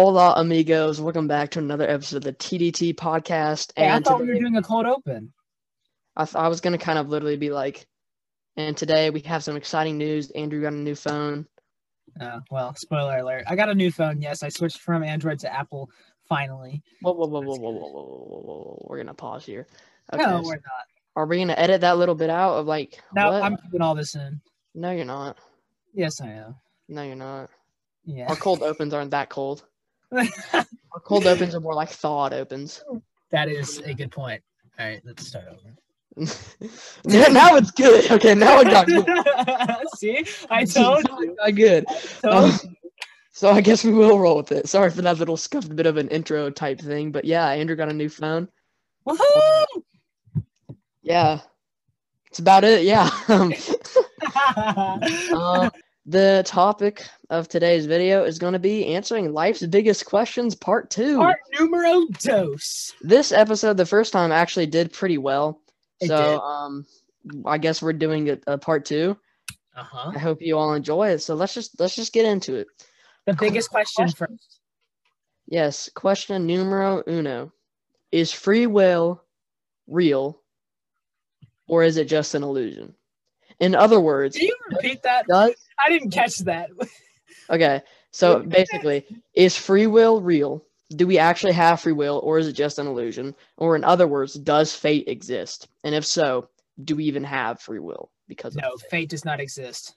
Hola, amigos. Welcome back to another episode of the TDT podcast. Hey, I and thought we were doing a cold open. I, th- I was going to kind of literally be like, and today we have some exciting news. Andrew got a new phone. Uh, well, spoiler alert. I got a new phone. Yes, I switched from Android to Apple finally. Whoa, whoa, whoa, whoa, whoa, whoa, whoa, whoa, whoa, whoa. We're going to pause here. Okay. no, we're not. are we going to edit that little bit out of like, No, what? I'm keeping all this in. No, you're not. Yes, I am. No, you're not. Yeah. Our cold opens aren't that cold. Our cold opens are more like thawed opens. that is a good point. All right, let's start over. now it's good. Okay, now it got good. See, I told you. got good. Um. So I guess we will roll with it. Sorry for that little scuffed bit of an intro type thing, but yeah, Andrew got a new phone. Woohoo! Yeah, it's about it. Yeah. Um, uh, the topic of today's video is going to be answering life's biggest questions, part two. Part numero dos. This episode, the first time, actually did pretty well. It so did. um, I guess we're doing a, a part two. Uh huh. I hope you all enjoy it. So let's just let's just get into it. The biggest question first. Yes, question numero uno: Is free will real, or is it just an illusion? In other words, Can you repeat that? does I didn't catch that. okay. So basically, is free will real? Do we actually have free will, or is it just an illusion? Or in other words, does fate exist? And if so, do we even have free will? Because of No, fate does not exist.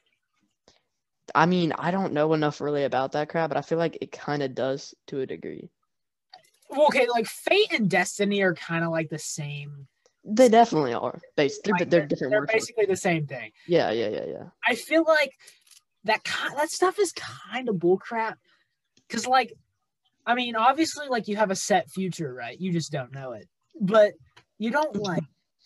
I mean, I don't know enough really about that crap, but I feel like it kind of does to a degree. Well, okay, like fate and destiny are kind of like the same. They definitely are. Based, they're, like, they're different They're words. basically the same thing. Yeah, yeah, yeah, yeah. I feel like that ki- that stuff is kind of bullcrap. Cause like, I mean, obviously, like you have a set future, right? You just don't know it, but you don't mm-hmm. like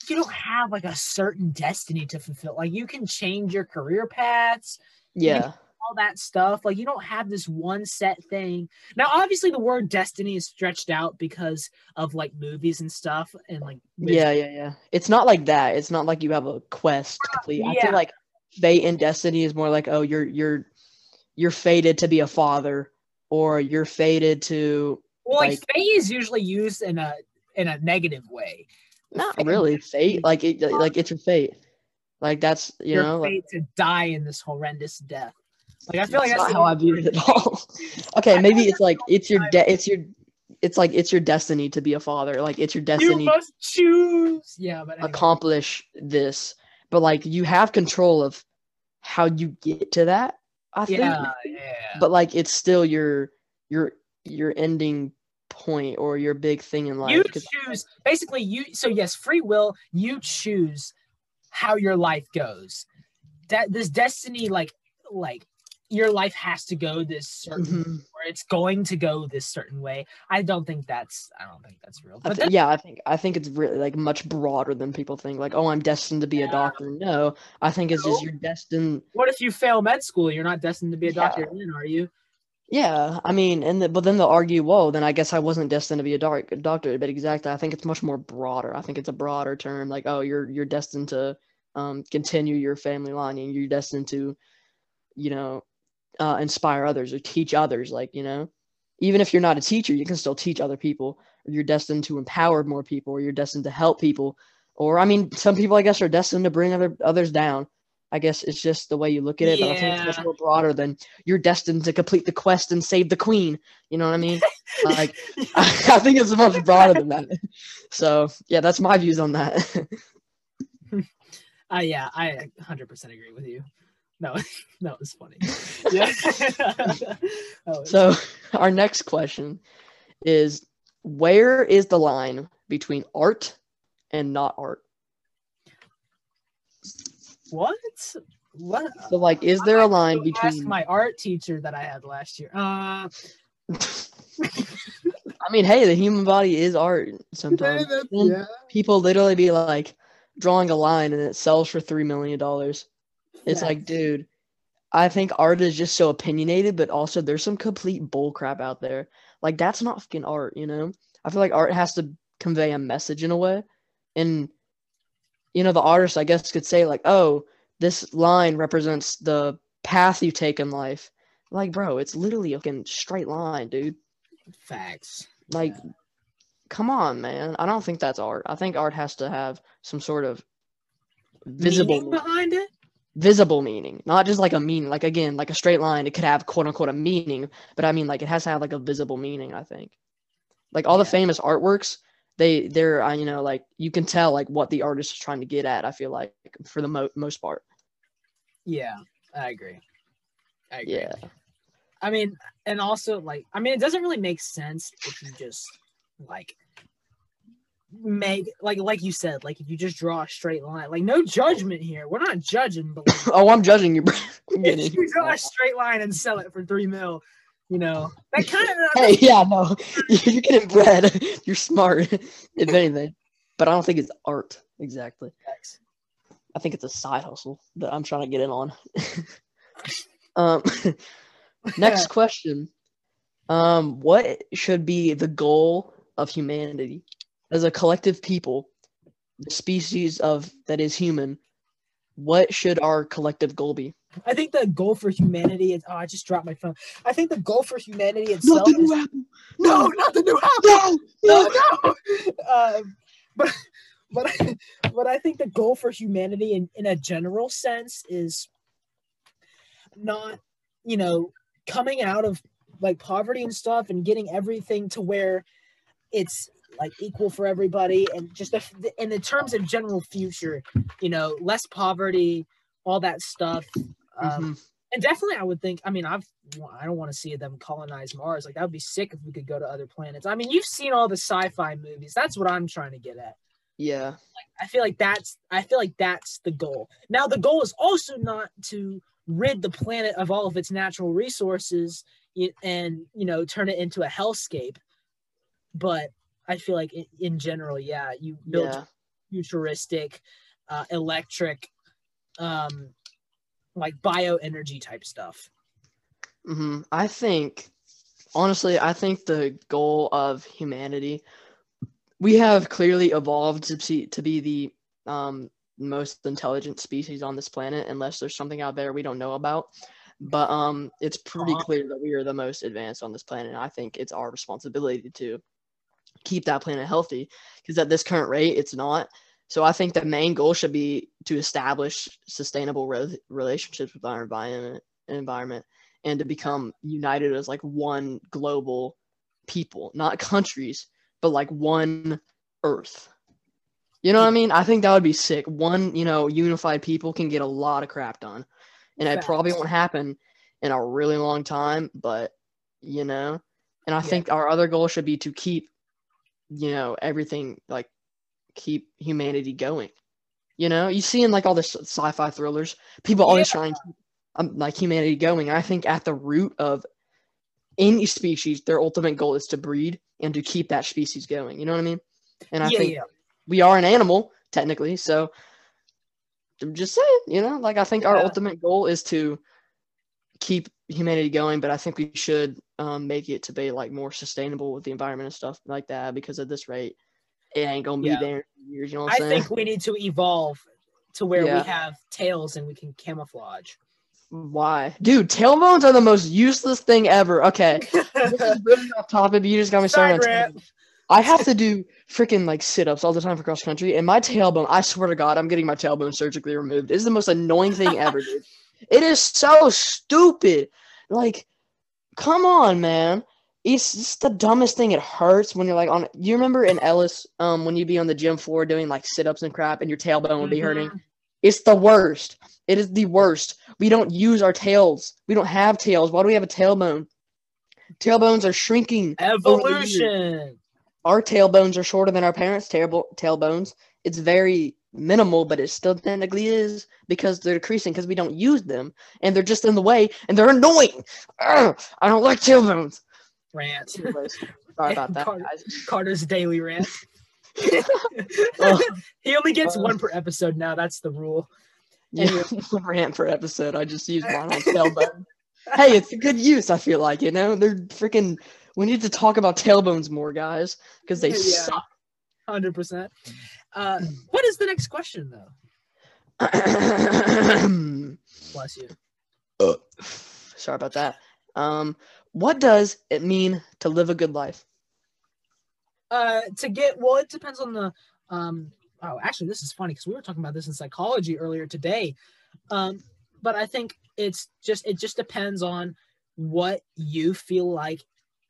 you don't have like a certain destiny to fulfill. Like you can change your career paths. Yeah. all that stuff. Like you don't have this one set thing. Now, obviously, the word destiny is stretched out because of like movies and stuff, and like Yeah, yeah, yeah. It's not like that. It's not like you have a quest to complete. I yeah. feel like fate and destiny is more like, oh, you're you're you're fated to be a father, or you're fated to well, like, like- fate is usually used in a in a negative way. not Fate- really fate. Like it, like it's your fate. Like that's you Your know, like, fate to die in this horrendous death. Like I feel like that's that's not how I view it at all. okay, maybe it's like it's your de- it's your it's like it's your destiny to be a father. Like it's your you destiny must choose. Yeah, but anyway. accomplish this but like you have control of how you get to that i think yeah, yeah. but like it's still your your your ending point or your big thing in life you choose basically you. So yes, free will. You choose how your life goes. That this destiny, like like your life has to go this certain Mhm. It's going to go this certain way. I don't think that's I don't think that's real. I But thi- yeah i think i think it's really like much broader than people think like oh i'm destined to be a doctor no i think it's just No. you're destined what if you fail med school? You're not destined to be a Yeah. doctor then, are you? yeah i mean and the, but then they'll argue whoa then i guess i wasn't destined to be a doc- doctor but exactly i think it's much more broader i think it's a broader term like oh you're you're destined to um, continue your family line and you're destined to you know uh, inspire others or teach others like you know even if you're not a teacher you can still teach other people or you're destined to empower more people or you're destined to help people or i mean some people i guess are destined to bring other others down i guess it's just the way you look at it but i think it's much more broader than you're destined to complete the quest and save the queen you know what i mean like I think it's much broader than that. So yeah, that's my views on that. Uh, yeah, I 100% agree with you. No, that was funny. Yeah. Was- so our next question is where is the line between art and not art? what? What? So like is there a line between my art teacher that I had last year. Uh, I mean, hey, the human body is art sometimes. Yeah. People literally be like drawing a line and it sells for 3 million dollars. It's like, dude, I think art is just so opinionated, but also there's some complete bull crap out there. Like that's not fucking art, you know? I feel like art has to convey a message in a way. And you know, the artist I guess could say like, "Oh, this line represents the path you take in life." Like, bro, it's literally a fucking straight line, dude. Facts. Like, come on, man. I don't think that's art. I think art has to have some sort of visible Meaning behind it. Visible meaning, not just like a meaning. Like again, like a straight line, it could have quote unquote a meaning, but I mean like it has to have like a visible meaning. I think, like all the famous artworks, they they're uh, you know like you can tell like what the artist is trying to get at. I feel like for the mo- most part, Yeah, I agree. I agree. yeah, I mean, and also like, I mean, it doesn't really make sense if you just like make like like you said, like if you just draw a straight line, like no judgment here. We're not judging, but like, oh, I'm judging you. I'm if you draw a straight line and sell it for three mil, you know that kind of Hey, yeah, no, you're getting bread. You're smart, if anything, but I don't think it's art exactly. I think it's a side hustle that I'm trying to get in on. um, next question. Um, what should be the goal of humanity as a collective people, the species of that is human? What should our collective goal be? I think the goal for humanity is. Oh, I just dropped my phone. I think the goal for humanity itself. Not the is- apple. no, not the new house. no, no, no. Um, but but I, but I think the goal for humanity in, in a general sense is not, you know, coming out of like poverty and stuff and getting everything to where it's like equal for everybody and just the, in the terms of general future, you know, less poverty, all that stuff. Um, Mhm. and definitely i would think i mean i've i don't want to see them colonize mars like that would be sick if we could go to other planets i mean you've seen all the sci-fi movies that's what i'm trying to get at Yeah. i feel like that's i feel like that's the goal now the goal is also not to rid the planet of all of its natural resources and you know turn it into a hellscape but i feel like in, in general yeah you build Yeah. futuristic uh, electric um like bioenergy type stuff hmm I think, honestly, I think the goal of humanity, we have clearly evolved to be, to be the um, most intelligent species on this planet, unless there's something out there we don't know about. But um, it's pretty Uh-huh. clear that we are the most advanced on this planet. And I think it's our responsibility to keep that planet healthy, because at this current rate, it's not. So I think the main goal should be to establish sustainable re- relationships with our environment, environment, and to become united as like one global people, not countries, but like one Earth. You know what I mean? I think that would be sick. One, you know, unified people can get a lot of crap done, and it probably won't happen in a really long time. But you know, and I Yeah. think our other goal should be to keep, you know, everything like keep humanity going. You know, you see in like all the sci-fi thrillers, people always try and keep um, like humanity going. I think at the root of any species, their ultimate goal is to breed and to keep that species going. You know what I mean? And I yeah think yeah we are an animal technically, so I'm just saying, you know, like I think our ultimate goal is to keep humanity going, but I think we should um, make it to be like more sustainable with the environment and stuff like that because at this rate, it ain't gonna be Yeah. there years. You know what i I'm saying? think we need to evolve to where Yeah. we have tails and we can camouflage Why, dude? Tailbones are the most useless thing ever. Okay, this is really off topic. but You just got me started. Side I have to do freaking like sit ups all the time for cross country, and my tailbone. I swear to God, I'm getting my tailbone surgically removed. It's the most annoying thing ever, dude. It is so stupid. Like, come on, man. It's just the dumbest thing. It hurts when you're like on. You remember in Ellis, um, when you'd be on the gym floor doing like sit ups and crap, and your tailbone would be hurting. Mhm. It's the worst. It is the worst. We don't use our tails. We don't have tails. Why do we have a tailbone? Tailbones are shrinking. over the years. evolution Our tailbones are shorter than our parents' tail tailbones. It's very minimal, but it still technically is because they're decreasing because we don't use them and they're just in the way and they're annoying. Ugh, I don't like tailbones. rant Anyways, sorry about that, Carter- carter's daily rant he only gets Uh, one per episode now that's the rule Yeah, one rant per episode. I just used mine on tailbone. hey, it's a good use. I feel like you know they're freaking. We need to talk about tailbones more, guys, because they Yeah. suck. 100% uh what is the next question though bless you Sorry about that. Um, what does it mean to live a good life? Uh, to get well, it depends on the um. Oh, actually, this is funny because we were talking about this in psychology earlier today. Um, but I think it's just it just depends on what you feel like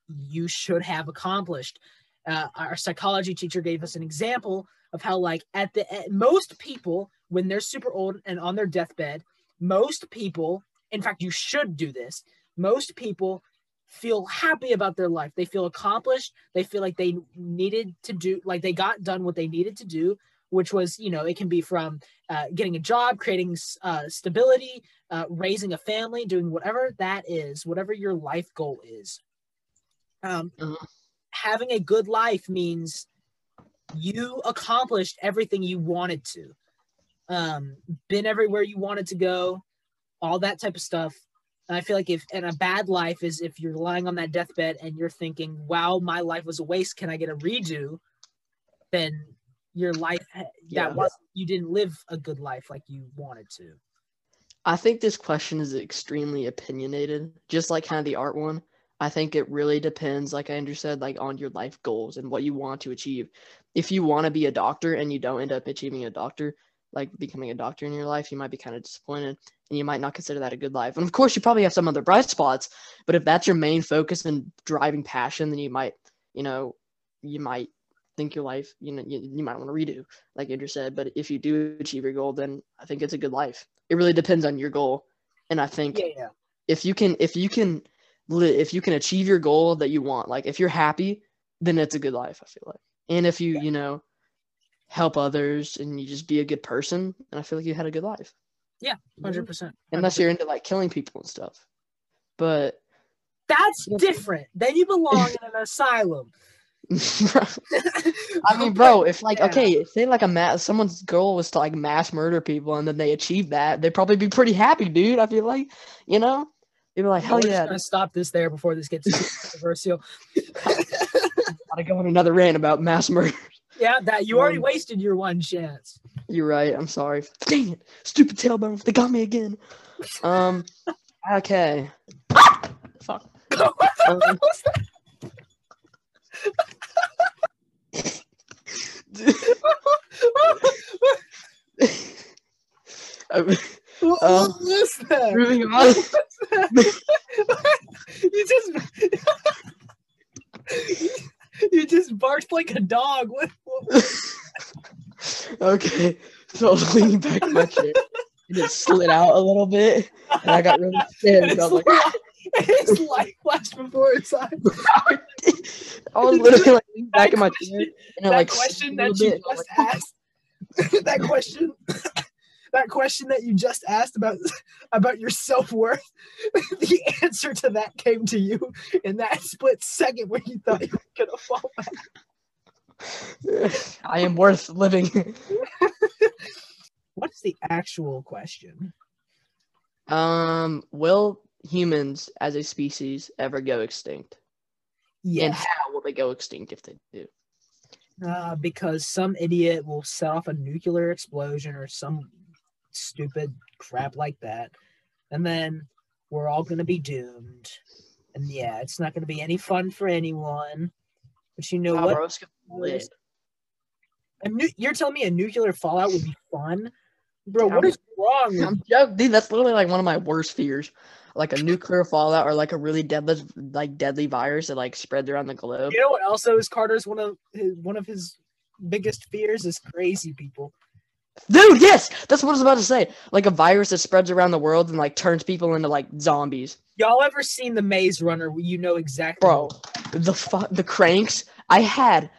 you should have accomplished. Uh, our psychology teacher gave us an example of how, like, at the at most people when they're super old and on their deathbed, most people, in fact, you should do this. Most people feel happy about their life. They feel accomplished. They feel like they needed to do, like they got done what they needed to do, which was, you know, it can be from uh, getting a job, creating uh, stability, uh, raising a family, doing whatever that is, whatever your life goal is. Um, Mhm. Having a good life means you accomplished everything you wanted to, um, been everywhere you wanted to go, all that type of stuff. And I feel like if and a bad life is if you're lying on that deathbed and you're thinking, "Wow, my life was a waste. Can I get a redo?" Then your life Yeah. that was you didn't live a good life like you wanted to. I think this question is extremely opinionated, just like kind of the art one. I think it really depends, like Andrew said, like on your life goals and what you want to achieve. If you want to be a doctor and you don't end up achieving a doctor, like becoming a doctor in your life, you might be kind of disappointed and you might not consider that a good life. And of course, you probably have some other bright spots, but if that's your main focus and driving passion, then you might, you know, you might think your life, you know, you, you might want to redo, like Andrew said. But if you do achieve your goal, then I think it's a good life. It really depends on your goal. And I think Yeah, yeah. if you can if you can if you can achieve your goal that you want like if you're happy then it's a good life i feel like and if you you know help others and you just be a good person then i feel like you had a good life Yeah, Hundred percent. unless you're into like killing people and stuff but That's Yeah. different. Then you belong in an asylum. i mean bro if like Yeah. okay say like a mass someone's goal was to like mass murder people and then they achieve that they'd probably be pretty happy dude i feel like you know be like hell yeah gonna stop this there before this gets controversial. gotta go on another rant about mass murder yeah, that you already Um, wasted your one chance. You're right. I'm sorry. Dang it. Stupid tailbone. They got me again. Um. Okay. Fuck. Um, um, what um, was that? moving on. you just you just barked like a dog. What, what- Okay. So I was leaning back in my chair and it slid out a little bit, and I got really scared. I was like, light- his flashed before his eyes. I was literally like leaning back in my chair, and that like question that you little bit. I was just asked that question that question that you just asked about about your self-worth the answer to that came to you in that split second where you thought you were gonna fall back I am worth living. what's the actual question Um, will humans as a species ever go extinct? Yes. And how will they go extinct if they do? uh, because some idiot will set off a nuclear explosion or some stupid crap like that and then we're all gonna be doomed and yeah it's not gonna be any fun for anyone but you know what bro, it's gonna be lit. A nu- you're telling me a nuclear fallout would be fun, bro? What I'm- is wrong? I'm joking, dude. That's literally like one of my worst fears, like a nuclear fallout or like a really deadly, like deadly virus that like spreads around the globe. you know what? Also, is Carter's one of his one of his biggest fears is crazy people. Dude, yes, that's what I was about to say. Like a virus that spreads around the world and like turns people into like zombies. Y'all ever seen the Maze Runner? Where you know exactly. Bro, the fu- the cranks. I had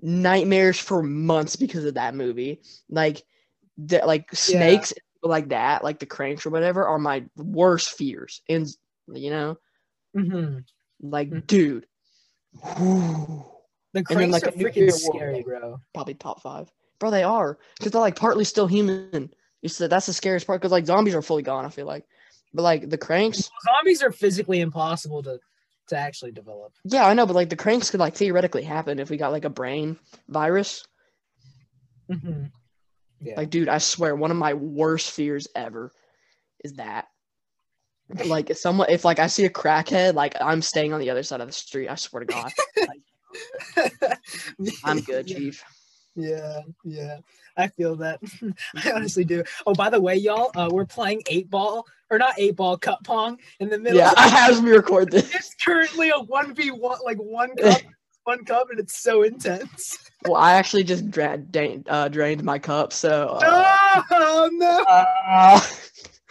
nightmares for months because of that movie. Like, the, like snakes, people like that, like the cranks or whatever, are my worst fears. And you know, hmm like, Mhm. dude, whew, The then, cranks like, are a freaking scary, bro. probably top five, bro. They are because they're like partly still human. You said that's the scariest part because like zombies are fully gone. I feel like, but like the cranks, Zombies are physically impossible to to actually develop. yeah, I know, but like the cranks could like theoretically happen if we got like a brain virus. hmm Yeah. Like, dude, I swear, one of my worst fears ever is that. like if someone if like I see a crackhead, like I'm staying on the other side of the street. I swear to God, I'm good. Chief. Yeah, yeah, I feel that. I honestly do. Oh, by the way, y'all, uh, we're playing eight ball or not eight ball, cup pong in the middle. Yeah, I have me record this. It's currently a one v one, like one cup, one cup, and it's so intense. Well, I actually just dra- da- uh, drained my cup, so uh, oh no! uh,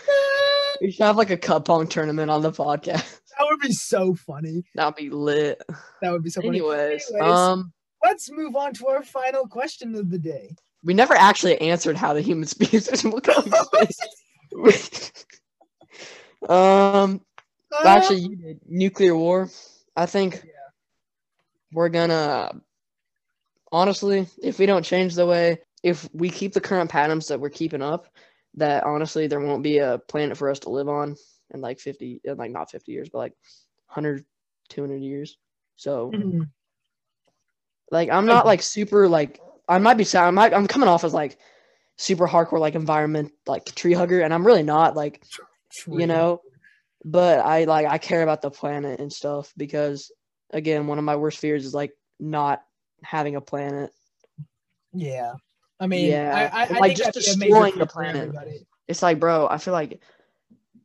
we should have like a cup pong tournament on the podcast. That would be so funny. That'd be lit. That would be so funny. Anyways, Anyways. um, Let's move on to our final question of the day. we never actually answered how the human species will go to space. um, Uh, actually, you did nuclear war. I think Yeah. we're gonna honestly, if we don't change the way, if we keep the current patterns that we're keeping up, that honestly there won't be a planet for us to live on in like 50, in like not 50 years, but like 100, 200 years. So mhm. Like I'm not like super like I might be sound I might I'm coming off as like super hardcore like environment like tree hugger and I'm really not like you know? but i like i care about the planet and stuff because again one of my worst fears is like not having a planet. Yeah. I mean, Yeah, I, I, I like, just that'd be a major destroying the planet. it's like bro i feel like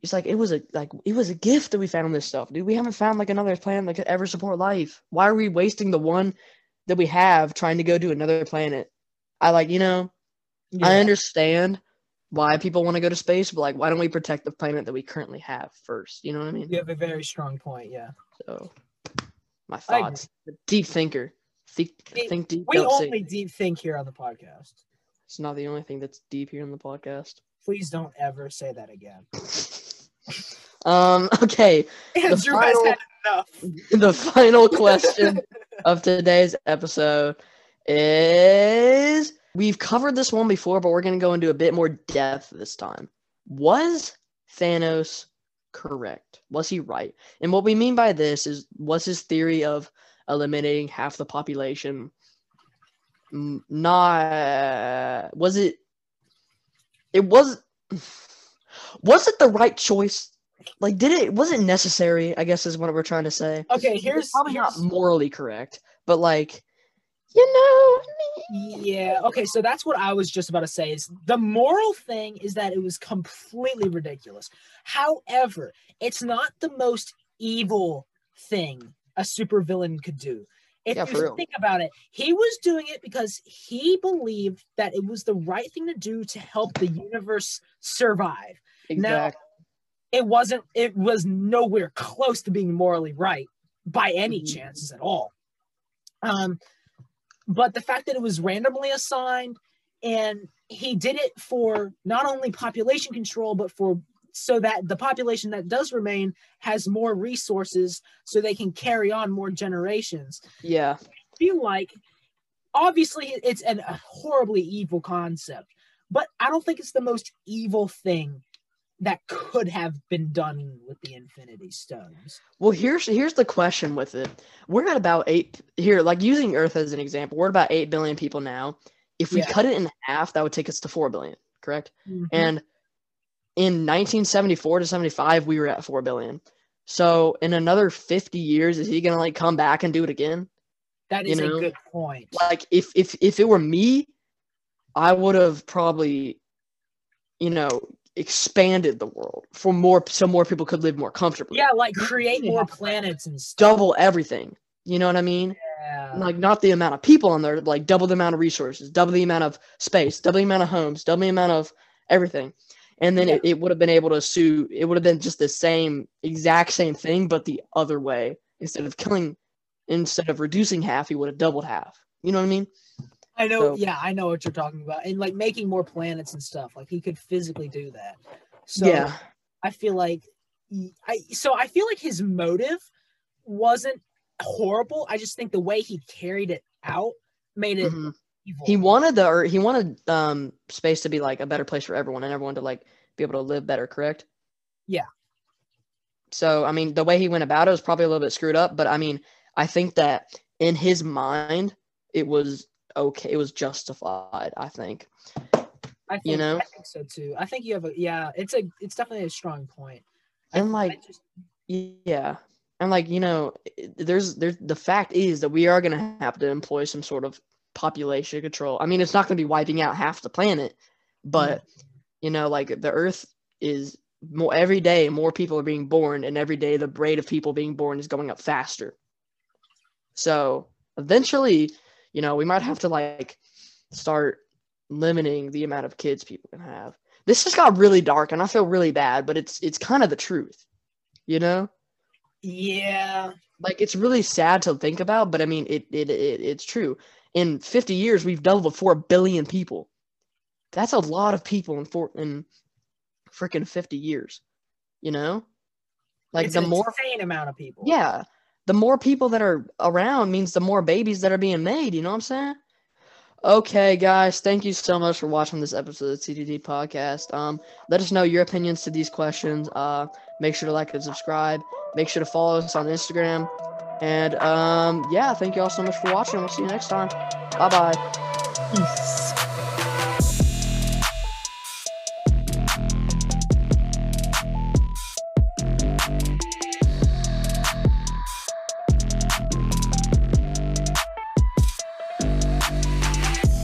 it's like it was a like it was a gift that we found this stuff dude. We haven't found like another planet that could ever support life. Why are we wasting the one that we have trying to go to another planet i like you know i understand why people want to go to space but like why don't we protect the planet that we currently have first you know what i mean You have a very strong point. Yeah. So, my thoughts. Deep thinker. Think, We- think deep. We say- only deep think here on the podcast. It's not the only thing that's deep here on the podcast. Please don't ever say that again. um. Okay. Andrew final- has had enough. The final question of today's episode is: We've covered this one before, but we're going to go into a bit more depth this time. Was Thanos correct? Was he right? And what we mean by this is, was his theory of eliminating half the population not was it it was was it the right choice like did it was it necessary i guess is what we're trying to say Okay, It's here's probably here's- not morally correct but like you know Yeah, okay, so that's what I was just about to say is the moral thing is that it was completely ridiculous. However, it's not the most evil thing a supervillain could do. If Yeah, you think about it, he was doing it because he believed that it was the right thing to do to help the universe survive. exactly It wasn't it was nowhere close to being morally right by any Mhm. chances at all. Um but the fact that it was randomly assigned and he did it for not only population control but for so that the population that does remain has more resources so they can carry on more generations yeah I feel like obviously it's an, a horribly evil concept but i don't think it's the most evil thing that could have been done with the infinity stones well here's here's the question with it we're at about eight here like using earth as an example we're at about 8 billion people now if we Yeah. cut it in half that would take us to 4 billion correct Mhm. And in 1974 to 75, we were at 4 billion. So in another 50 years, is he gonna like come back and do it again? that is you know, a good point Like if if if it were me, I would have probably, you know, expanded the world for more so more people could live more comfortably. yeah like create more planets and stuff Double everything. You know what I mean? yeah. Like not the amount of people on there, like double the amount of resources, double the amount of space, double the amount of homes, double the amount of everything. And then Yeah. it, it would have been able to sue it would have been just the same exact same thing, but the other way. Instead of killing instead of reducing half, he would have doubled half. You know what I mean? I know, So- yeah, I know what you're talking about, and like making more planets and stuff. Like he could physically do that. So yeah. I feel like, I so I feel like his motive wasn't horrible. I just think the way he carried it out made it Mhm. evil. He wanted the or he wanted um space to be like a better place for everyone and everyone to like be able to live better, correct? Yeah. So I mean the way he went about it was probably a little bit screwed up, but I mean I think that in his mind it was okay, it was justified, I think. I think, you know? I think so too. I think you have a yeah. It's a it's definitely a strong point. And like, just, yeah, and like you know, there's there's the fact is that we are gonna have to employ some sort of population control. I mean, it's not gonna be wiping out half the planet, but you know, like the Earth is more every day more people are being born, and every day the rate of people being born is going up faster. So eventually, you know, we might have to like start limiting the amount of kids people can have. This just got really dark, and I feel really bad, but it's it's kind of the truth, you know. yeah, Like it's really sad to think about, but I mean, it it, it it's true. In 50 years, we've doubled to four billion people. That's a lot of people in four in freaking 50 years, you know. Like it's the more insane amount of people. yeah, the more people that are around means the more babies that are being made. You know what I'm saying? Okay, guys, thank you so much for watching this episode of the CDD podcast. Um, let us know your opinions to these questions. Uh, make sure to like and subscribe. Make sure to follow us on Instagram. And um, yeah, thank you all so much for watching. We'll see you next time. Bye bye. Peace.